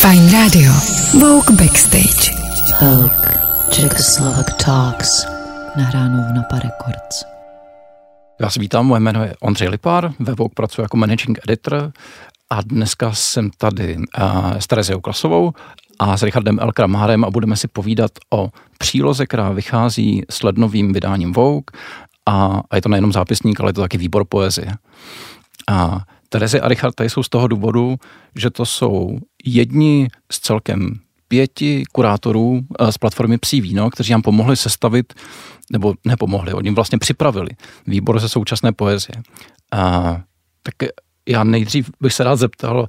Fajn Radio. Vogue Backstage. Vogue. Czechoslovak Talks. Nahráno v Napa Records. Já vás vítám, moje jméno je Ondřej Lipár, ve Vogue pracuji jako managing editor a dneska jsem tady uh, s Tereziou Klasovou a s Richardem L. Kramárem a budeme si povídat o příloze, která vychází s lednovým vydáním Vogue a, a je to nejenom zápisník, ale je to taky výbor poezie. A Terezy a Richard jsou z toho důvodu, že to jsou jedni z celkem pěti kurátorů z platformy Psí víno, kteří nám pomohli sestavit, nebo nepomohli, oni vlastně připravili výbor ze současné poezie. A, tak já nejdřív bych se rád zeptal,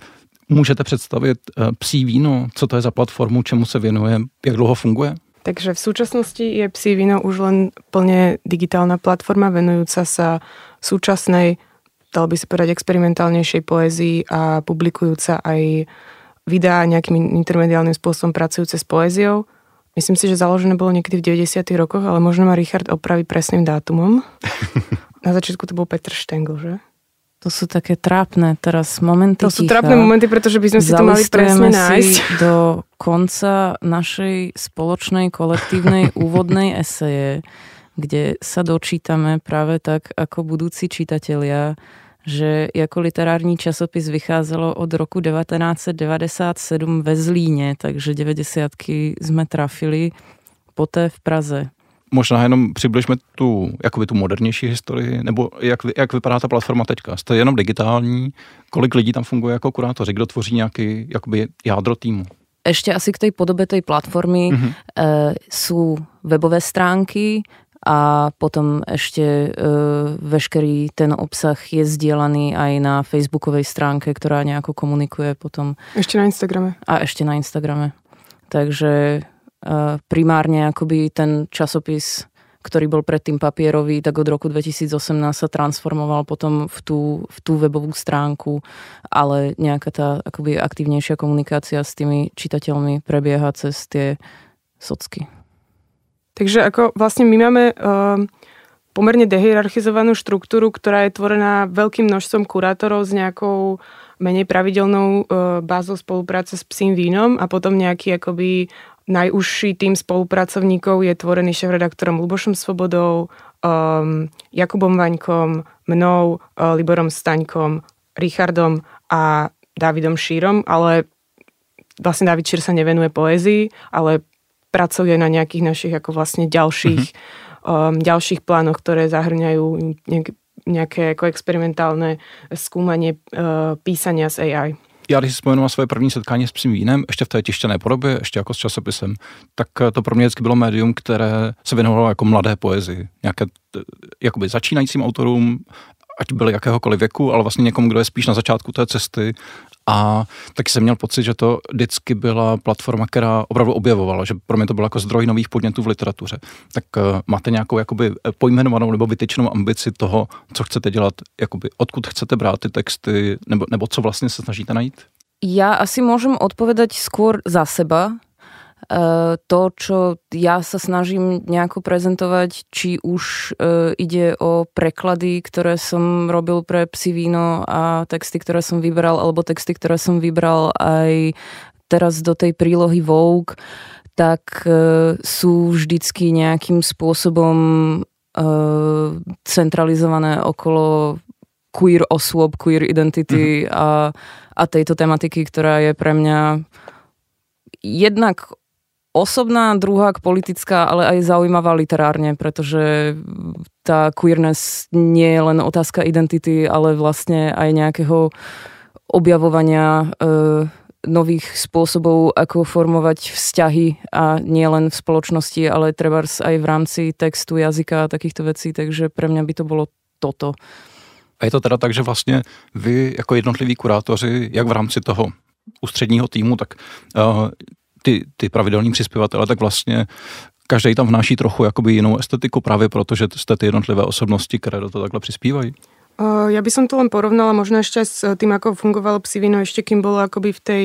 můžete představit Psí víno, co to je za platformu, čemu se věnuje, jak dlouho funguje? Takže v súčasnosti je Psí víno už len plne digitálna platforma venujúca sa súčasnej dal by si povedať, experimentálnejšej poézii a publikujúca aj videá nejakým intermediálnym spôsobom pracujúce s poéziou. Myslím si, že založené bolo niekedy v 90. rokoch, ale možno ma Richard opraví presným dátumom. Na začiatku to bol Petr Štengl, že? To sú také trápne teraz momenty. To sú ticha. trápne momenty, pretože by sme si to mali presne nájsť. do konca našej spoločnej kolektívnej úvodnej eseje, kde sa dočítame práve tak ako budúci čitatelia, že jako literární časopis vycházelo od roku 1997 ve Zlíně, takže 90 jsme trafili poté v Praze. Možná jenom přibližme tu, jakoby tu modernější historii, nebo jak, jak vypadá ta platforma teďka? Jste jenom digitální? Kolik lidí tam funguje jako kurátoři? Kdo tvoří nějaký jakoby jádro týmu? Ešte asi k tej podobe tej platformy mm-hmm. e, sú webové stránky, a potom ešte e, veškerý ten obsah je zdieľaný aj na facebookovej stránke, ktorá nejako komunikuje potom. Ešte na Instagrame. A ešte na Instagrame. Takže e, primárne akoby ten časopis, ktorý bol predtým papierový, tak od roku 2018 sa transformoval potom v tú, v tú webovú stránku, ale nejaká tá akoby aktívnejšia komunikácia s tými čitateľmi prebieha cez tie socky. Takže ako vlastne my máme uh, pomerne dehierarchizovanú štruktúru, ktorá je tvorená veľkým množstvom kurátorov s nejakou menej pravidelnou uh, bázou spolupráce s psím vínom a potom nejaký akoby najúžší tým spolupracovníkov je tvorený šéf-redaktorom Lubošom Svobodou, um, Jakubom Vaňkom, mnou, uh, Liborom Staňkom, Richardom a Davidom Šírom, ale vlastne David Šír sa nevenuje poézii, ale pracuje na nejakých našich ako vlastne ďalších, mm-hmm. um, ďalších plánoch, ktoré zahrňajú nejak, nejaké ako experimentálne skúmanie uh, písania z AI. Já když si vzpomenu na své první setkání s psím vínem, ještě v té tištěné podobě, ještě jako s časopisem, tak eh, to pro mě vždycky bylo médium, které se věnovalo jako mladé poezii. Nějaké jakoby začínajícím autorům, ať byli jakéhokoliv věku, ale vlastně někomu, kdo je spíš na začátku té cesty a taky jsem měl pocit, že to vždycky byla platforma, která opravdu objevovala, že pro mě to bylo jako zdroj nových podnětů v literatuře. Tak uh, máte nějakou jakoby eh, pojmenovanou nebo vytyčenou ambici toho, co chcete dělat, jakoby odkud chcete brát ty texty, nebo, nebo co vlastně se snažíte najít? Ja asi môžem odpovedať skôr za seba, Eh, to, čo ja sa snažím nejako prezentovať, či už eh, ide o preklady, ktoré som robil pre Psi víno a texty, ktoré som vybral, alebo texty, ktoré som vybral aj teraz do tej prílohy Vogue, tak eh, sú vždycky nejakým spôsobom centralizované okolo queer osôb, queer identity mm-hmm. a, a tejto tematiky, ktorá je pre mňa jednak osobná, druhá politická, ale aj zaujímavá literárne, pretože tá queerness nie je len otázka identity, ale vlastne aj nejakého objavovania e, nových spôsobov, ako formovať vzťahy a nie len v spoločnosti, ale treba aj v rámci textu, jazyka a takýchto vecí, takže pre mňa by to bolo toto. A je to teda tak, že vlastně vy jako jednotliví kurátoři, jak v rámci toho ústředního týmu, tak uh, ty, ty pravidelní přispěvatele, tak vlastně každý tam vnáší trochu jakoby jinou estetiku právě proto, že jste ty jednotlivé osobnosti, které do toho takhle přispívají. Ja by som to len porovnala možno ešte s tým, ako fungovalo psivino, ešte kým bolo akoby v tej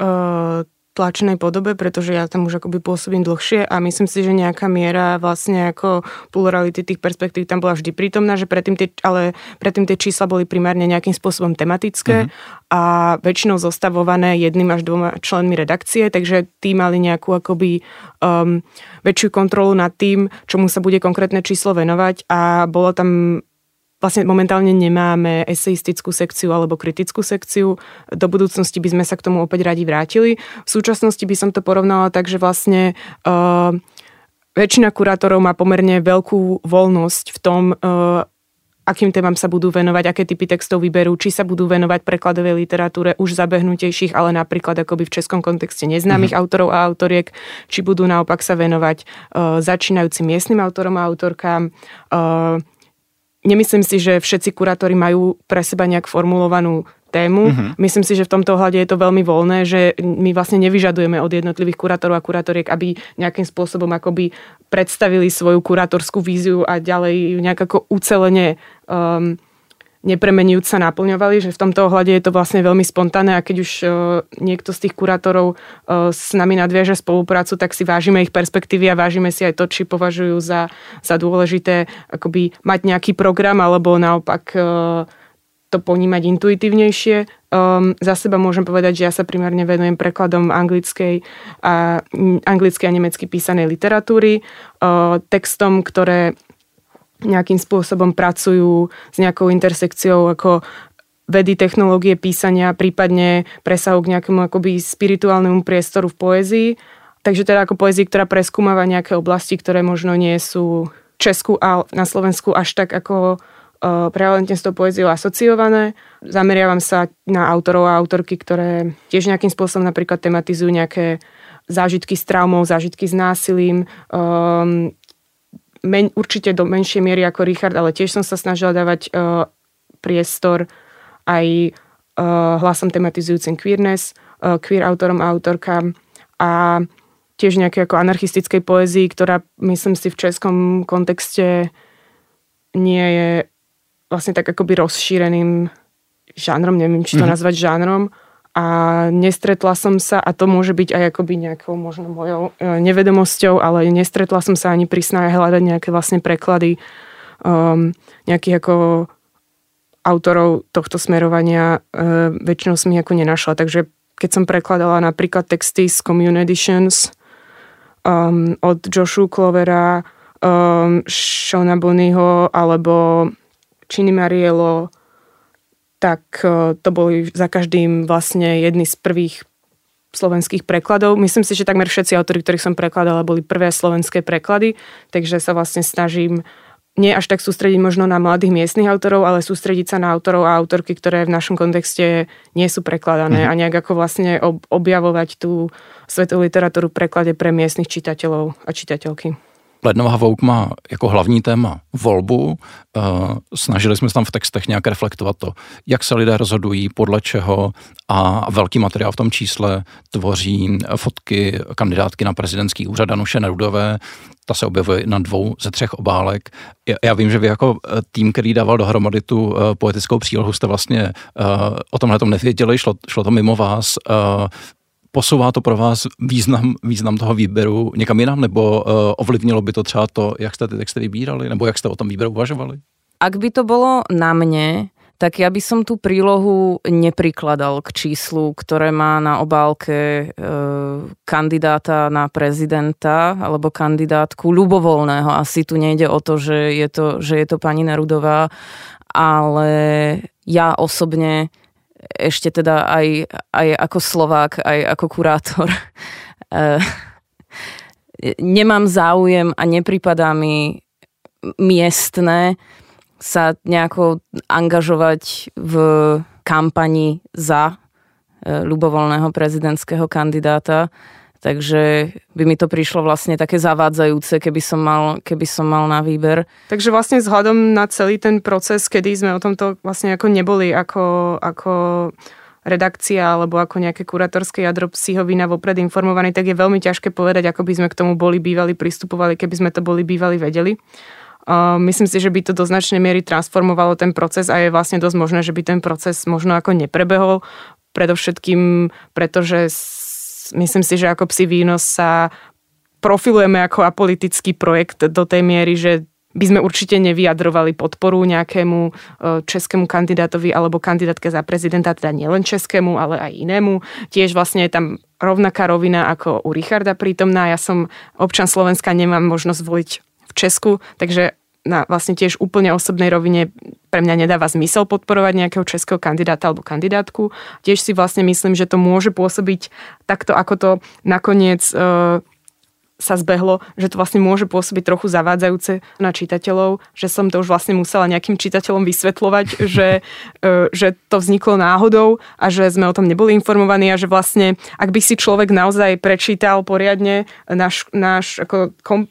uh, tlačenej podobe, pretože ja tam už akoby pôsobím dlhšie a myslím si, že nejaká miera vlastne ako plurality tých perspektív tam bola vždy prítomná, že predtým tie, ale predtým tie čísla boli primárne nejakým spôsobom tematické mm-hmm. a väčšinou zostavované jedným až dvoma členmi redakcie, takže tí mali nejakú akoby um, väčšiu kontrolu nad tým, čomu sa bude konkrétne číslo venovať a bolo tam vlastne momentálne nemáme eseistickú sekciu alebo kritickú sekciu. Do budúcnosti by sme sa k tomu opäť radi vrátili. V súčasnosti by som to porovnala tak, že vlastne uh, väčšina kurátorov má pomerne veľkú voľnosť v tom, uh, akým témam sa budú venovať, aké typy textov vyberú, či sa budú venovať prekladovej literatúre už zabehnutejších, ale napríklad akoby v českom kontexte neznámych mm-hmm. autorov a autoriek, či budú naopak sa venovať uh, začínajúcim miestnym autorom a autorkám, uh, Nemyslím si, že všetci kurátori majú pre seba nejak formulovanú tému. Uh-huh. Myslím si, že v tomto ohľade je to veľmi voľné, že my vlastne nevyžadujeme od jednotlivých kurátorov a kurátoriek, aby nejakým spôsobom akoby predstavili svoju kurátorskú víziu a ďalej ju nejak ako ucelene um, nepremenujúc sa naplňovali, že v tomto ohľade je to vlastne veľmi spontánne a keď už uh, niekto z tých kurátorov uh, s nami nadviaže spoluprácu, tak si vážime ich perspektívy a vážime si aj to, či považujú za, za dôležité akoby mať nejaký program alebo naopak uh, to ponímať intuitívnejšie. Um, za seba môžem povedať, že ja sa primárne venujem prekladom anglickej a, anglickej a nemecky písanej literatúry, uh, textom, ktoré nejakým spôsobom pracujú s nejakou intersekciou ako vedy, technológie, písania, prípadne presahu k nejakému akoby spirituálnemu priestoru v poézii. Takže teda ako poézii, ktorá preskúmava nejaké oblasti, ktoré možno nie sú Česku a na Slovensku až tak ako uh, prevalentne s tou poéziou asociované. Zameriavam sa na autorov a autorky, ktoré tiež nejakým spôsobom napríklad tematizujú nejaké zážitky s traumou, zážitky s násilím, um, men, určite do menšej miery ako Richard, ale tiež som sa snažila dávať uh, priestor aj uh, hlasom tematizujúcim queerness, uh, queer autorom a autorkám a tiež nejaké ako anarchistickej poézii, ktorá myslím si v českom kontexte nie je vlastne tak akoby rozšíreným žánrom, neviem, či to mm-hmm. nazvať žánrom, a nestretla som sa, a to môže byť aj akoby nejakou možno mojou e, nevedomosťou, ale nestretla som sa ani pri snahe hľadať nejaké vlastne preklady um, nejakých ako autorov tohto smerovania uh, väčšinou som ich ako nenašla. Takže keď som prekladala napríklad texty z Commune Editions um, od Joshu Clovera, um, Shona Bonnyho alebo Chini Marielo, tak e, to boli za každým vlastne jedny z prvých slovenských prekladov. Myslím si, že takmer všetci autori, ktorých som prekladala, boli prvé slovenské preklady, takže sa vlastne snažím nie až tak sústrediť možno na mladých miestnych autorov, ale sústrediť sa na autorov a autorky, ktoré v našom kontexte nie sú prekladané mm-hmm. a nejak ako vlastne objavovať tú svetovú literatúru v preklade pre miestnych čitateľov a čitateľky. Lednová Vouk má jako hlavní téma volbu. Eh, snažili jsme se tam v textech nějak reflektovat to, jak se lidé rozhodují, podle čeho a velký materiál v tom čísle tvoří fotky kandidátky na prezidentský úřad Danuše Nerudové. Ta se objevuje na dvou ze třech obálek. Já vím, že vy jako eh, tým, který dával dohromady tu eh, poetickou přílohu, jste vlastně o tomhle tom nevěděli, šlo, šlo to mimo vás posouvá to pro vás význam, význam toho výběru někam jinam, nebo uh, ovlivnilo by to třeba to, jak jste ty texty vybírali, nebo jak jste o tom výběru uvažovali? Ak by to bolo na mne, tak ja by som tú prílohu neprikladal k číslu, ktoré má na obálke e, kandidáta na prezidenta alebo kandidátku ľubovoľného. Asi tu nejde o to, že je to, že je to pani Nerudová, ale ja osobne ešte teda aj, aj ako Slovák, aj ako kurátor eh, nemám záujem a nepripadá mi miestne sa nejako angažovať v kampani za eh, ľubovoľného prezidentského kandidáta. Takže by mi to prišlo vlastne také zavádzajúce, keby som mal, keby som mal na výber. Takže vlastne vzhľadom na celý ten proces, kedy sme o tomto vlastne ako neboli ako, ako redakcia alebo ako nejaké kurátorské jadro psíhovina vopred informovaní, tak je veľmi ťažké povedať, ako by sme k tomu boli bývali, pristupovali, keby sme to boli bývali vedeli. Uh, myslím si, že by to do značnej miery transformovalo ten proces a je vlastne dosť možné, že by ten proces možno ako neprebehol, predovšetkým pretože myslím si, že ako psi výnos sa profilujeme ako apolitický projekt do tej miery, že by sme určite nevyjadrovali podporu nejakému e, českému kandidátovi alebo kandidátke za prezidenta, teda nielen českému, ale aj inému. Tiež vlastne je tam rovnaká rovina ako u Richarda prítomná. Ja som občan Slovenska, nemám možnosť voliť v Česku, takže na vlastne tiež úplne osobnej rovine pre mňa nedáva zmysel podporovať nejakého českého kandidáta alebo kandidátku. Tiež si vlastne myslím, že to môže pôsobiť takto, ako to nakoniec e, sa zbehlo, že to vlastne môže pôsobiť trochu zavádzajúce na čitateľov, že som to už vlastne musela nejakým čitateľom vysvetľovať, že, e, že to vzniklo náhodou a že sme o tom neboli informovaní a že vlastne, ak by si človek naozaj prečítal poriadne náš, náš ako kom,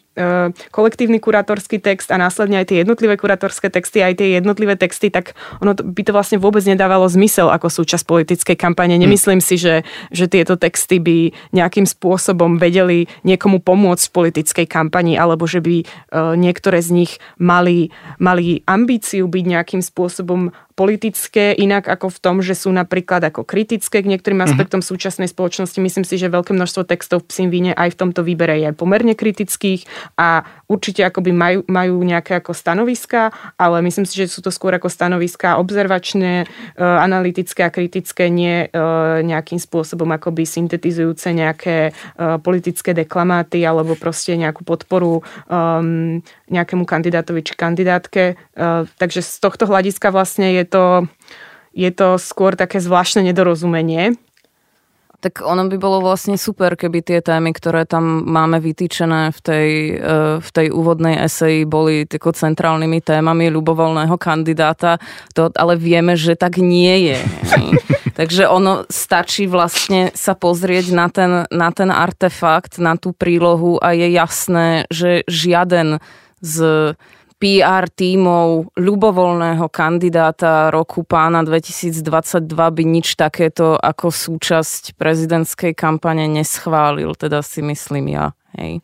kolektívny kurátorský text a následne aj tie jednotlivé kurátorské texty, aj tie jednotlivé texty, tak ono by to vlastne vôbec nedávalo zmysel ako súčasť politickej kampane. Hm. Nemyslím si, že, že tieto texty by nejakým spôsobom vedeli niekomu pomôcť v politickej kampani, alebo že by e, niektoré z nich mali, mali ambíciu byť nejakým spôsobom politické, inak ako v tom, že sú napríklad ako kritické k niektorým mhm. aspektom mm-hmm. súčasnej spoločnosti. Myslím si, že veľké množstvo textov v Psim víne aj v tomto výbere je pomerne kritických a určite akoby majú, majú nejaké ako stanoviska, ale myslím si, že sú to skôr ako stanoviska observačné, e, analytické a kritické, nie e, nejakým spôsobom akoby syntetizujúce nejaké e, politické deklamáty alebo proste nejakú podporu um, nejakému kandidátovi či kandidátke. Uh, takže z tohto hľadiska vlastne je to, je to skôr také zvláštne nedorozumenie. Tak ono by bolo vlastne super, keby tie témy, ktoré tam máme vytýčené v tej, e, v tej úvodnej eseji, boli tako centrálnymi témami ľubovoľného kandidáta, to, ale vieme, že tak nie je. Takže ono stačí vlastne sa pozrieť na ten, na ten artefakt, na tú prílohu a je jasné, že žiaden z PR tímov ľubovoľného kandidáta roku pána 2022 by nič takéto ako súčasť prezidentskej kampane neschválil, teda si myslím ja. Hej.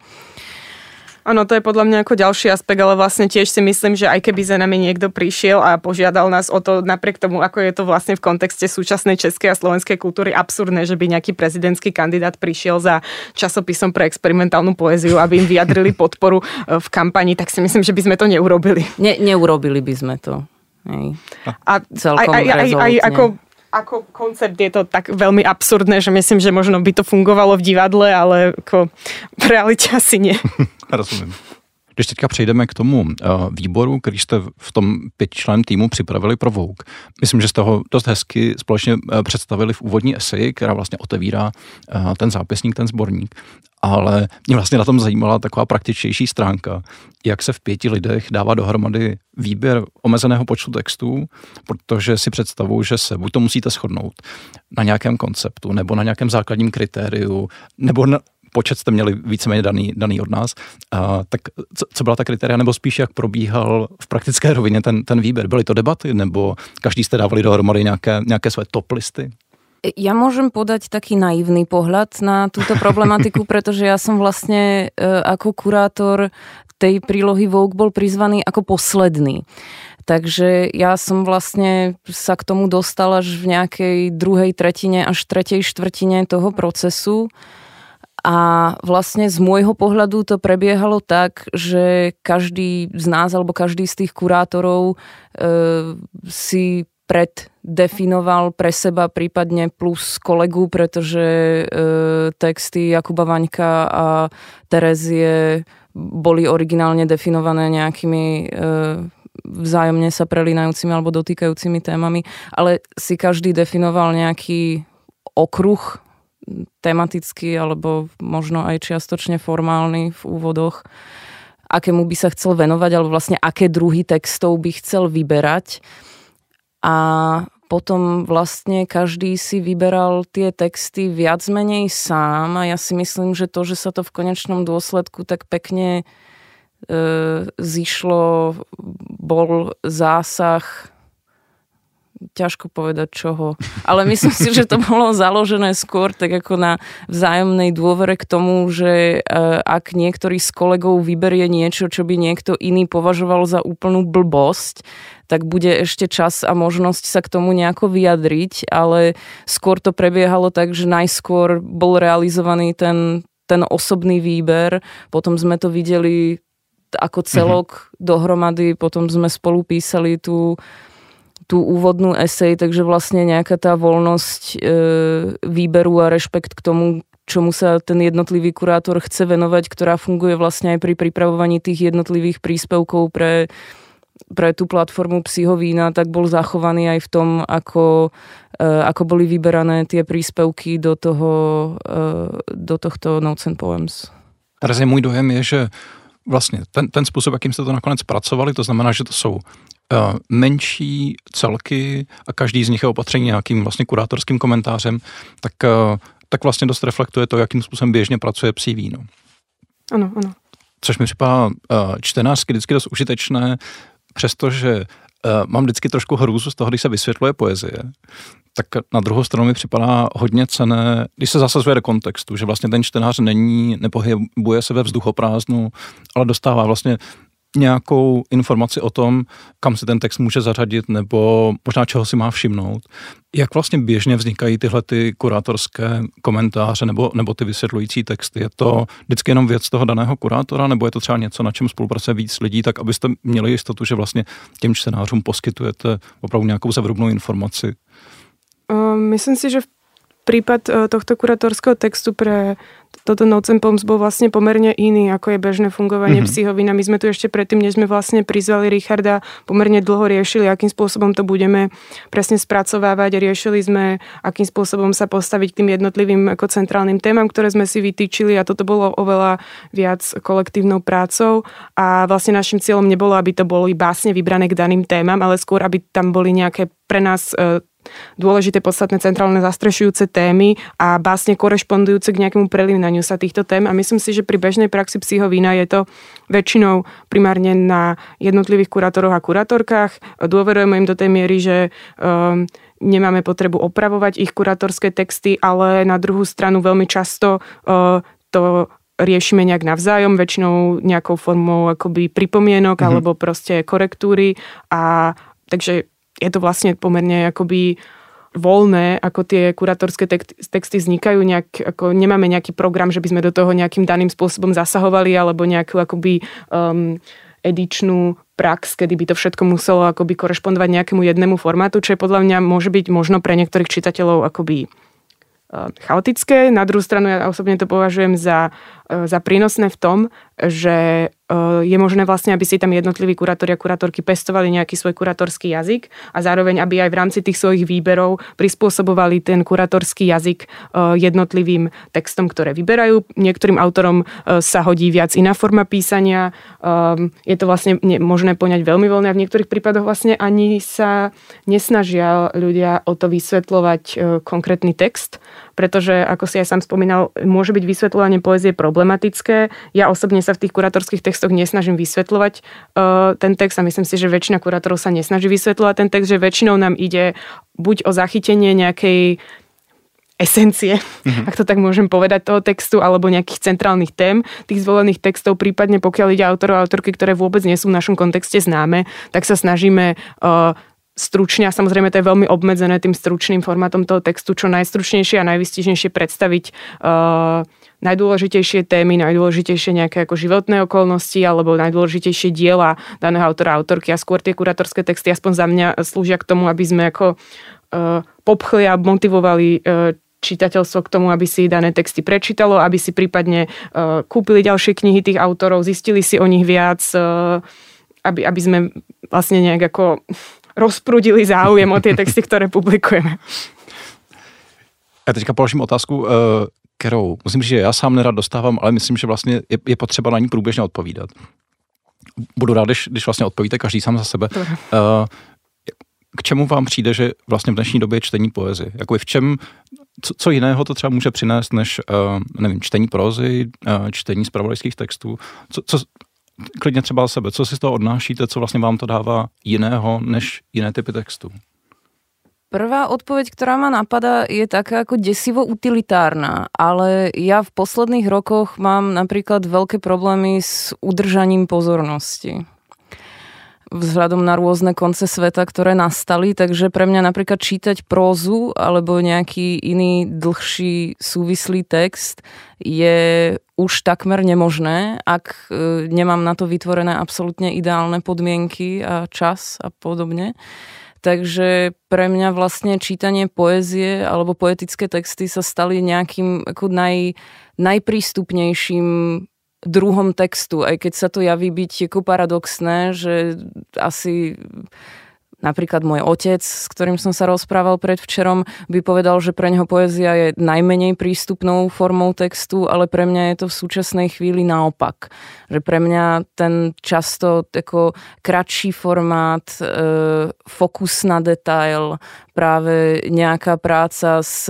Áno, to je podľa mňa ako ďalší aspekt, ale vlastne tiež si myslím, že aj keby za nami niekto prišiel a požiadal nás o to, napriek tomu, ako je to vlastne v kontexte súčasnej českej a slovenskej kultúry absurdné, že by nejaký prezidentský kandidát prišiel za časopisom pre experimentálnu poéziu, aby im vyjadrili podporu e, v kampani, tak si myslím, že by sme to neurobili. Ne, neurobili by sme to. Hej. A Celkom aj, aj, aj, aj ako ako koncept je to tak veľmi absurdné, že myslím, že možno by to fungovalo v divadle, ale ako v realite asi nie. Rozumím. Když teďka přejdeme k tomu uh, výboru, který jste v tom pětičleném týmu připravili pro Vouk, myslím, že jste ho dost hezky společně uh, představili v úvodní eseji, která vlastně otevírá uh, ten zápisník, ten sborník. Ale mě vlastně na tom zajímala taková praktičtější stránka, jak se v pěti lidech dává dohromady výběr omezeného počtu textů, protože si představuju, že se buď to musíte shodnout na nějakém konceptu, nebo na nějakém základním kritériu, nebo na, počet jste měli víceméně daný, daný od nás. A, tak co, co byla ta kritéria, nebo spíš jak probíhal v praktické rovině ten, ten výběr? Byly to debaty, nebo každý jste dávali dohromady nějaké, nějaké své top listy? Ja môžem podať taký naivný pohľad na túto problematiku, pretože ja som vlastne e, ako kurátor tej prílohy Vogue bol prizvaný ako posledný. Takže ja som vlastne sa k tomu dostala až v nejakej druhej tretine až tretej štvrtine toho procesu. A vlastne z môjho pohľadu to prebiehalo tak, že každý z nás alebo každý z tých kurátorov e, si preddefinoval pre seba prípadne plus kolegu, pretože e, texty Jakuba Vaňka a Terezie boli originálne definované nejakými e, vzájomne sa prelínajúcimi alebo dotýkajúcimi témami, ale si každý definoval nejaký okruh tematický alebo možno aj čiastočne formálny v úvodoch, akému by sa chcel venovať, alebo vlastne aké druhy textov by chcel vyberať. A potom vlastne každý si vyberal tie texty viac menej sám a ja si myslím, že to, že sa to v konečnom dôsledku tak pekne e, zišlo, bol zásah ťažko povedať čoho. Ale myslím si, že to bolo založené skôr tak ako na vzájomnej dôvere k tomu, že uh, ak niektorý z kolegov vyberie niečo, čo by niekto iný považoval za úplnú blbosť, tak bude ešte čas a možnosť sa k tomu nejako vyjadriť, ale skôr to prebiehalo tak, že najskôr bol realizovaný ten, ten osobný výber, potom sme to videli ako celok mm-hmm. dohromady, potom sme spolu písali tú tú úvodnú esej, takže vlastne nejaká tá voľnosť e, výberu a rešpekt k tomu, čomu sa ten jednotlivý kurátor chce venovať, ktorá funguje vlastne aj pri pripravovaní tých jednotlivých príspevkov pre, pre tú platformu Psihovína, tak bol zachovaný aj v tom, ako, e, ako boli vyberané tie príspevky do, toho, e, do tohto Notes and Poems. Teraz je můj dojem je, že vlastně ten, ten způsob, jakým jste to nakonec pracovali, to znamená, že to jsou menší celky a každý z nich je opatřený nějakým vlastně kurátorským komentářem, tak, uh, tak vlastně dost reflektuje to, jakým způsobem běžně pracuje psí víno. Ano, ano. Což mi připadá uh, čtenářsky vždycky dost užitečné, přestože mám vždycky trošku hrůzu z toho, když se vysvětluje poezie, tak na druhou stranu mi připadá hodně cené, když se zasazuje do kontextu, že vlastně ten čtenář není, nepohybuje se ve vzduchoprázdnu, ale dostává vlastně nějakou informaci o tom, kam se ten text může zařadit nebo možná čeho si má všimnout. Jak vlastně běžně vznikají tyhle ty kurátorské komentáře nebo, nebo ty vysvětlující texty? Je to vždycky jenom věc toho daného kurátora nebo je to třeba něco, na čem spolupracuje víc lidí, tak abyste měli jistotu, že vlastně těm čtenářům poskytujete opravdu nějakou zevrubnou informaci? Myslím si, že v prípad e, tohto kuratorského textu pre toto Notes and Poems bol vlastne pomerne iný, ako je bežné fungovanie mm-hmm. psíhovina. My sme tu ešte predtým, než sme vlastne prizvali Richarda, pomerne dlho riešili, akým spôsobom to budeme presne spracovávať. Riešili sme, akým spôsobom sa postaviť k tým jednotlivým ako centrálnym témam, ktoré sme si vytýčili a toto bolo oveľa viac kolektívnou prácou a vlastne našim cieľom nebolo, aby to boli básne vybrané k daným témam, ale skôr, aby tam boli nejaké pre nás e, dôležité, podstatné, centrálne zastrešujúce témy a básne korešpondujúce k nejakému prelínaniu sa týchto tém. A myslím si, že pri bežnej praxi psíhovína je to väčšinou primárne na jednotlivých kurátoroch a kurátorkách. Dôverujeme im do tej miery, že um, nemáme potrebu opravovať ich kurátorské texty, ale na druhú stranu veľmi často uh, to riešime nejak navzájom, väčšinou nejakou formou akoby pripomienok mm-hmm. alebo proste korektúry a takže je to vlastne pomerne akoby voľné, ako tie kurátorské texty vznikajú, nejak, ako nemáme nejaký program, že by sme do toho nejakým daným spôsobom zasahovali, alebo nejakú akoby um, edičnú prax, kedy by to všetko muselo akoby korešpondovať nejakému jednému formátu, čo je podľa mňa môže byť možno pre niektorých čitateľov akoby uh, chaotické. Na druhú stranu ja osobne to považujem za, uh, za prínosné v tom, že Eh, je možné vlastne, aby si tam jednotliví kurátori a kurátorky pestovali nejaký svoj kurátorský jazyk a zároveň, aby aj v rámci tých svojich výberov prispôsobovali ten kurátorský jazyk eh, jednotlivým textom, ktoré vyberajú. Niektorým autorom eh, sa hodí viac iná forma písania. Je to vlastne možné poňať veľmi voľne a v niektorých prípadoch vlastne ani sa nesnažia ľudia o to vysvetľovať konkrétny text, pretože, ako si aj sám spomínal, môže byť vysvetľovanie poezie problematické. Ja osobne sa v tých kurátorských textoch nesnažím vysvetľovať uh, ten text a myslím si, že väčšina kurátorov sa nesnaží vysvetľovať ten text, že väčšinou nám ide buď o zachytenie nejakej esencie, mm-hmm. ak to tak môžem povedať, toho textu, alebo nejakých centrálnych tém tých zvolených textov, prípadne pokiaľ ide autorov a autorky, ktoré vôbec nie sú v našom kontexte známe, tak sa snažíme uh, stručne a samozrejme to je veľmi obmedzené tým stručným formátom toho textu, čo najstručnejšie a najvystižnejšie predstaviť uh, najdôležitejšie témy, najdôležitejšie nejaké ako životné okolnosti alebo najdôležitejšie diela daného autora, autorky a skôr tie kuratorské texty aspoň za mňa slúžia k tomu, aby sme ako uh, popchli a motivovali uh, čitateľstvo k tomu, aby si dané texty prečítalo, aby si prípadne uh, kúpili ďalšie knihy tých autorov, zistili si o nich viac, uh, aby, aby sme vlastne nejak ako rozprudili záujem o tie texty, které publikujeme. Já teďka položím otázku, eh, kterou musím říct, že já sám nerad dostávám, ale myslím, že vlastně je, je potřeba na ní průběžně odpovídat. Budu rád, když, když vlastně odpovíte každý sám za sebe. Uh, k čemu vám přijde, že vlastně v dnešní době je čtení poezie? Jako v čem, co, co jiného to třeba může přinést, než, uh, nevím, čtení prozy, čtení zpravodajských textů? Co, co, klidně třeba sebe, co si z toho odnášíte, co vlastně vám to dává jiného než jiné typy textů? Prvá odpoveď, ktorá ma napadá, je taká ako desivo utilitárna, ale ja v posledných rokoch mám napríklad veľké problémy s udržaním pozornosti vzhľadom na rôzne konce sveta, ktoré nastali, takže pre mňa napríklad čítať prózu alebo nejaký iný dlhší súvislý text je už takmer nemožné, ak e, nemám na to vytvorené absolútne ideálne podmienky a čas a podobne. Takže pre mňa vlastne čítanie poézie alebo poetické texty sa stali nejakým ako naj, najprístupnejším druhom textu, aj keď sa to javí byť ako paradoxné, že asi Napríklad môj otec, s ktorým som sa rozprával predvčerom, by povedal, že pre neho poézia je najmenej prístupnou formou textu, ale pre mňa je to v súčasnej chvíli naopak. Že pre mňa ten často ako kratší formát, e, fokus na detail, práve nejaká práca s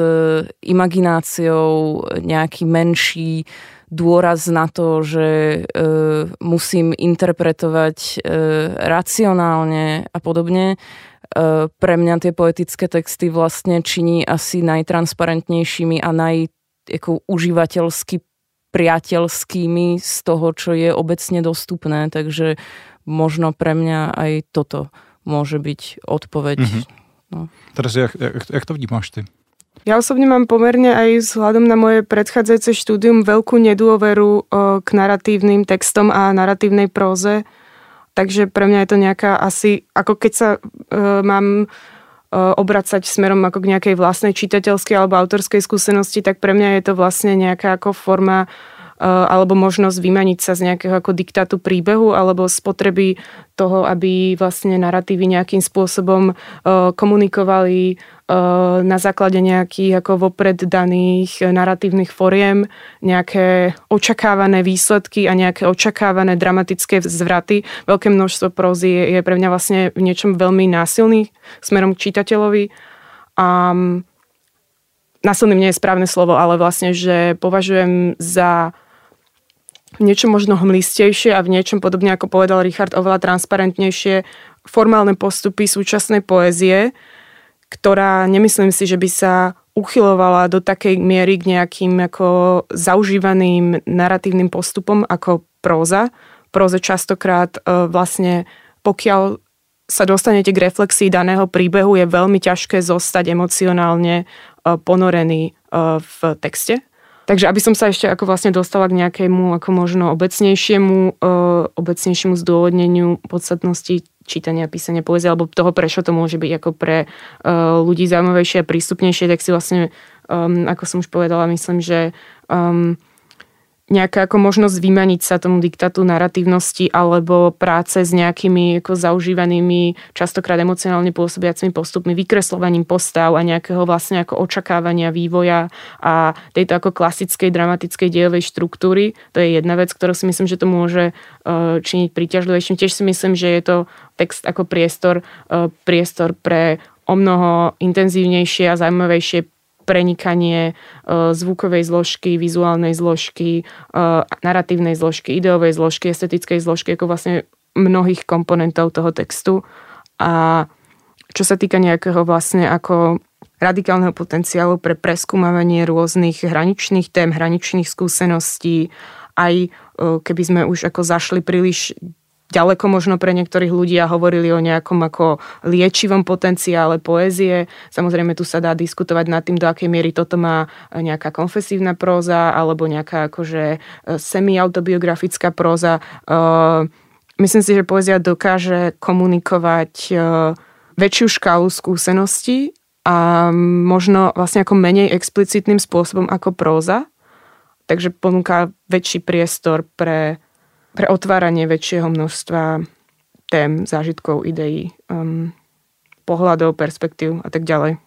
imagináciou, nejaký menší dôraz na to, že e, musím interpretovať e, racionálne a podobne. E, pre mňa tie poetické texty vlastne činí asi najtransparentnejšími a naj ako, užívateľsky priateľskými z toho, čo je obecne dostupné, takže možno pre mňa aj toto môže byť odpoveď. Mm-hmm. No. Teraz, jak, jak, jak to vnímáš ty? Ja osobne mám pomerne aj vzhľadom na moje predchádzajúce štúdium veľkú nedôveru k naratívnym textom a naratívnej próze. Takže pre mňa je to nejaká asi, ako keď sa e, mám e, obracať smerom ako k nejakej vlastnej čitateľskej alebo autorskej skúsenosti, tak pre mňa je to vlastne nejaká ako forma alebo možnosť vymaniť sa z nejakého ako diktátu príbehu alebo z potreby toho, aby vlastne narratívy nejakým spôsobom komunikovali Eh, na základe nejakých ako vopred daných narratívnych foriem nejaké očakávané výsledky a nejaké očakávané dramatické zvraty. Veľké množstvo prózy je, pre mňa vlastne v niečom veľmi násilný smerom k čitateľovi. A mm, násilným nie je správne slovo, ale vlastne, že považujem za niečo možno hmlistejšie a v niečom podobne, ako povedal Richard, oveľa transparentnejšie formálne postupy súčasnej poézie, ktorá nemyslím si, že by sa uchylovala do takej miery k nejakým ako zaužívaným narratívnym postupom ako próza. Próze častokrát e, vlastne pokiaľ sa dostanete k reflexii daného príbehu, je veľmi ťažké zostať emocionálne ponorený e, v texte. Takže aby som sa ešte ako vlastne dostala k nejakému ako možno obecnejšiemu, obecnejšiemu zdôvodneniu podstatnosti čítania, písania poezie, alebo toho, prečo to môže byť ako pre ľudí zaujímavejšie a prístupnejšie, tak si vlastne, ako som už povedala, myslím, že um, nejaká ako možnosť vymaniť sa tomu diktátu narratívnosti alebo práce s nejakými ako zaužívanými, častokrát emocionálne pôsobiacimi postupmi, vykreslovaním postav a nejakého vlastne ako očakávania vývoja a tejto ako klasickej dramatickej dejovej štruktúry. To je jedna vec, ktorú si myslím, že to môže e, činiť príťažlivejším. Tiež si myslím, že je to text ako priestor, e, priestor pre o mnoho intenzívnejšie a zaujímavejšie prenikanie uh, zvukovej zložky, vizuálnej zložky, uh, narratívnej zložky, ideovej zložky, estetickej zložky, ako vlastne mnohých komponentov toho textu. A čo sa týka nejakého vlastne ako radikálneho potenciálu pre preskúmavanie rôznych hraničných tém, hraničných skúseností, aj uh, keby sme už ako zašli príliš ďaleko možno pre niektorých ľudí a hovorili o nejakom ako liečivom potenciále poézie. Samozrejme tu sa dá diskutovať nad tým, do akej miery toto má nejaká konfesívna próza alebo nejaká akože e, semi-autobiografická próza. E, myslím si, že poézia dokáže komunikovať e, väčšiu škálu skúseností a možno vlastne ako menej explicitným spôsobom ako próza. Takže ponúka väčší priestor pre pre otváranie väčšieho množstva tém, zážitkov, ideí, um, pohľadov, perspektív a tak ďalej.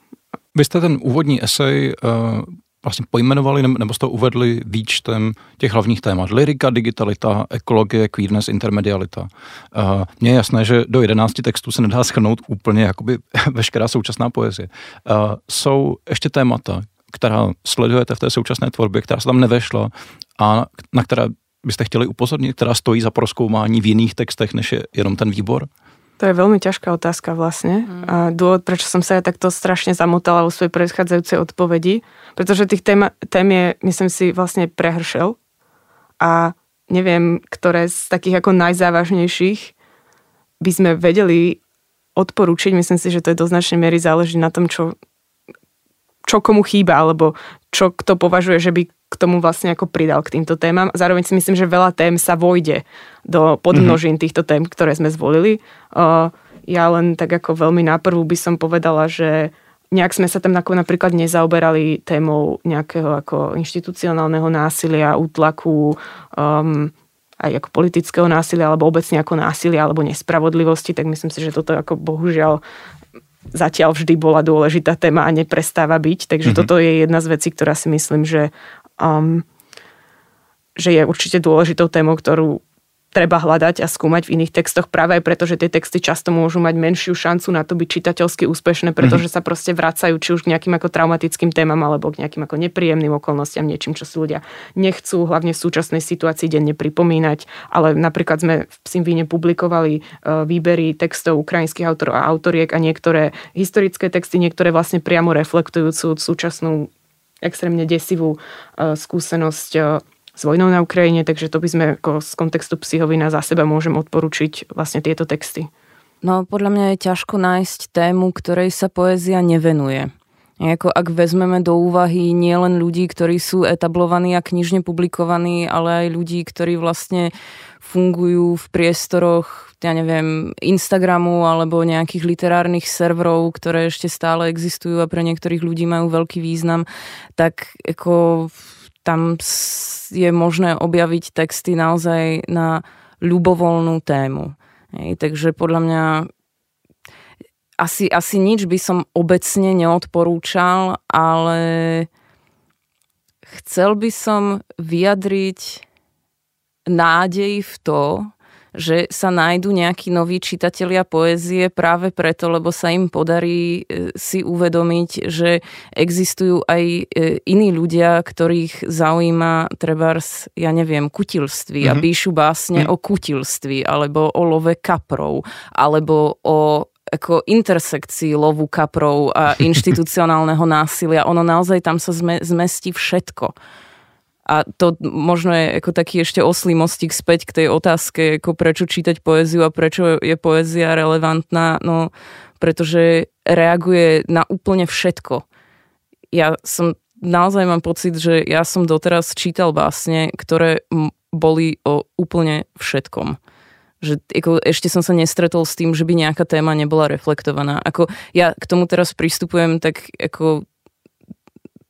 Vy jste ten úvodní esej uh, vlastně pojmenovali nebo jste uvedli výčtem těch hlavních témat. Lyrika, digitalita, ekologie, queerness, intermedialita. Uh, mně je jasné, že do 11 textů se nedá schrnout úplně jakoby veškerá současná poezie. Uh, jsou ještě témata, která sledujete v té současné tvorbě, která se tam nevešla a na které byste chtěli upozornit, která stojí za proskoumání v jiných textech, než je jenom ten výbor? To je veľmi ťažká otázka vlastne. Mm. A dôvod, prečo som sa ja takto strašne zamotala vo svojej predchádzajúcej odpovedi, pretože tých tém, tém je, myslím si, vlastne prehršel. A neviem, ktoré z takých ako najzávažnejších by sme vedeli odporúčiť. Myslím si, že to je do značnej miery záleží na tom, čo, čo komu chýba, alebo čo kto považuje, že by k tomu vlastne ako pridal k týmto témam. Zároveň si myslím, že veľa tém sa vojde do podmnožín mm-hmm. týchto tém, ktoré sme zvolili. Uh, ja len tak ako veľmi náprvu by som povedala, že nejak sme sa tam napríklad nezaoberali témou nejakého ako inštitucionálneho násilia, útlaku, um, aj ako politického násilia, alebo obecne ako násilia, alebo nespravodlivosti, tak myslím si, že toto ako bohužiaľ zatiaľ vždy bola dôležitá téma a neprestáva byť. Takže mm-hmm. toto je jedna z vecí, ktorá si myslím, že um, že je určite dôležitou témou, ktorú treba hľadať a skúmať v iných textoch práve aj preto, že tie texty často môžu mať menšiu šancu na to byť čitateľsky úspešné, pretože mm-hmm. sa proste vracajú či už k nejakým ako traumatickým témam alebo k nejakým ako nepríjemným okolnostiam, niečím, čo si ľudia nechcú, hlavne v súčasnej situácii denne pripomínať. Ale napríklad sme v Psimvíne publikovali uh, výbery textov ukrajinských autorov a autoriek a niektoré historické texty, niektoré vlastne priamo reflektujúcu súčasnú extrémne desivú uh, skúsenosť uh, s vojnou na Ukrajine, takže to by sme ako z kontextu psychovina za seba môžem odporučiť vlastne tieto texty. No podľa mňa je ťažko nájsť tému, ktorej sa poézia nevenuje. Ako ak vezmeme do úvahy nielen ľudí, ktorí sú etablovaní a knižne publikovaní, ale aj ľudí, ktorí vlastne fungujú v priestoroch, ja neviem, Instagramu alebo nejakých literárnych serverov, ktoré ešte stále existujú a pre niektorých ľudí majú veľký význam, tak ako tam je možné objaviť texty naozaj na ľubovoľnú tému. Hej, takže podľa mňa asi, asi nič by som obecne neodporúčal, ale chcel by som vyjadriť nádej v to, že sa nájdu nejakí noví čitatelia poézie práve preto, lebo sa im podarí e, si uvedomiť, že existujú aj e, iní ľudia, ktorých zaujíma trebárs, ja neviem, kutilství mm-hmm. a mhm. píšu básne mm-hmm. o kutilství alebo o love kaprov alebo o ako intersekcii lovu kaprov a inštitucionálneho násilia. Ono naozaj tam sa zme, zmestí všetko. A to možno je ako taký ešte oslý mostík späť k tej otázke, ako prečo čítať poéziu a prečo je poézia relevantná, no pretože reaguje na úplne všetko. Ja som, naozaj mám pocit, že ja som doteraz čítal básne, ktoré boli o úplne všetkom že ako, ešte som sa nestretol s tým, že by nejaká téma nebola reflektovaná. Ako, ja k tomu teraz pristupujem tak ako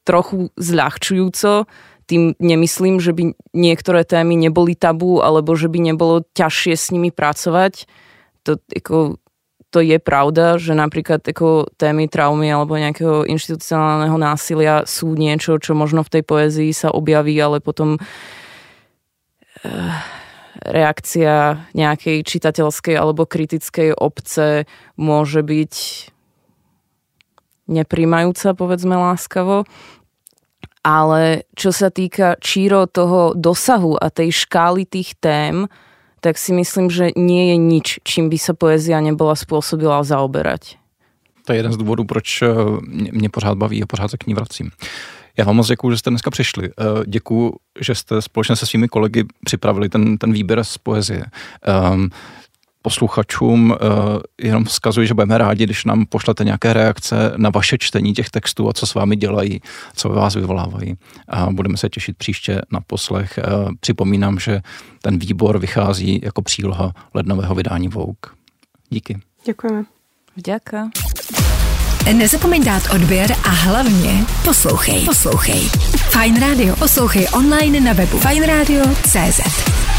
trochu zľahčujúco, tým nemyslím, že by niektoré témy neboli tabu, alebo že by nebolo ťažšie s nimi pracovať. To, ako, to je pravda, že napríklad ako témy traumy alebo nejakého inštitucionálneho násilia sú niečo, čo možno v tej poézii sa objaví, ale potom uh, reakcia nejakej čitateľskej alebo kritickej obce môže byť nepríjmajúca, povedzme láskavo ale čo sa týka číro toho dosahu a tej škály tých tém, tak si myslím, že nie je nič, čím by sa poezia nebola spôsobila zaoberať. To je jeden z důvodů, proč eh, mě pořád baví a pořád se k ní vracím. Já vám moc děkuji, že jste dneska přišli. Eh, děkuji, že jste společně se svými kolegy připravili ten, ten výběr z poezie. Um, posluchačům uh, jenom vzkazuji, že budeme rádi, když nám pošlete nějaké reakce na vaše čtení těch textů a co s vámi dělají, co vás vyvolávají. A budeme se těšit příště na poslech. Uh, připomínám, že ten výbor vychází jako příloha lednového vydání Vogue. Díky. Děkujeme. Vďaka. Nezapomeň dát odběr a hlavně poslouchej. Poslouchej. Fine Radio. Poslouchej online na webu fajnradio.cz.